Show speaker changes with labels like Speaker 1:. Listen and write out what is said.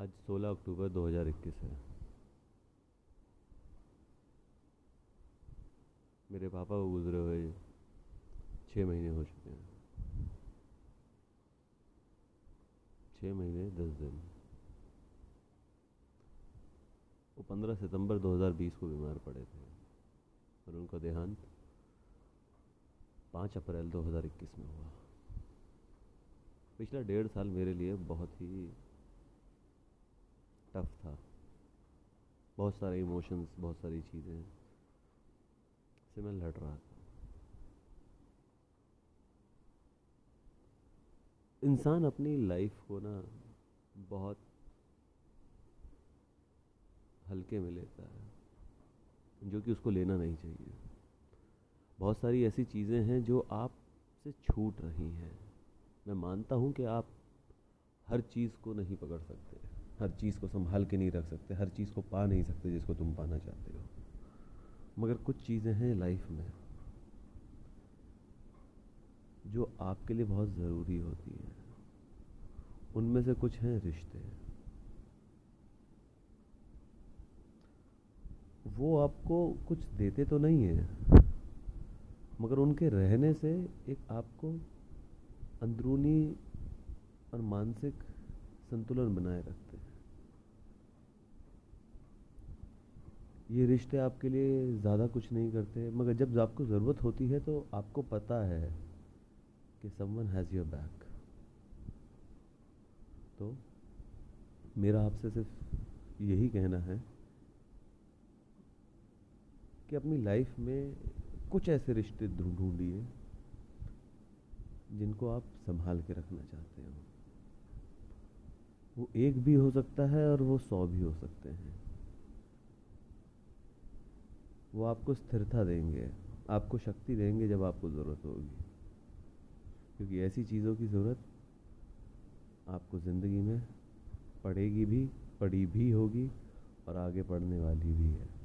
Speaker 1: आज 16 अक्टूबर 2021 है। मेरे पापा को गुज़रे हुए छः महीने हो चुके हैं। छः महीने, दस दिन। वो पंद्रह सितंबर 2020 को बीमार पड़े थे और उनका देहांत पाँच अप्रैल 2021 में हुआ। पिछला डेढ़ साल मेरे लिए बहुत ही टफ था। बहुत सारे इमोशंस बहुत सारी चीज़ें से मैं लड़ रहा था। इंसान अपनी लाइफ को ना बहुत हल्के में लेता है, जो कि उसको लेना नहीं चाहिए। बहुत सारी ऐसी चीज़ें हैं जो आप से छूट रही हैं। मैं मानता हूँ कि आप हर चीज़ को नहीं पकड़ सकते। हर चीज़ को संभाल के नहीं रख सकते, हर चीज़ को पा नहीं सकते जिसको तुम पाना चाहते हो। मगर कुछ चीज़ें हैं लाइफ में, जो आपके लिए बहुत ज़रूरी होती हैं। उनमें से कुछ हैं रिश्ते। वो आपको कुछ देते तो नहीं है, मगर उनके रहने से एक आपको अंदरूनी और मानसिक संतुलन बनाए रखते हैं ये रिश्ते आपके लिए ज़्यादा कुछ नहीं करते, मगर जब आपको ज़रूरत होती है तो आपको पता है कि समवन हैज़ योर बैक तो मेरा आपसे सिर्फ़ यही कहना है कि अपनी लाइफ में कुछ ऐसे रिश्ते ढूंढिए जिनको आप संभाल के रखना चाहते हो। वो एक भी हो सकता है और वो सौ भी हो सकते हैं। वो आपको स्थिरता देंगे, आपको शक्ति देंगे जब आपको ज़रूरत होगी। क्योंकि ऐसी चीज़ों की ज़रूरत आपको ज़िंदगी में पड़ेगी भी, पड़ी भी होगी और आगे पढ़ने वाली भी है।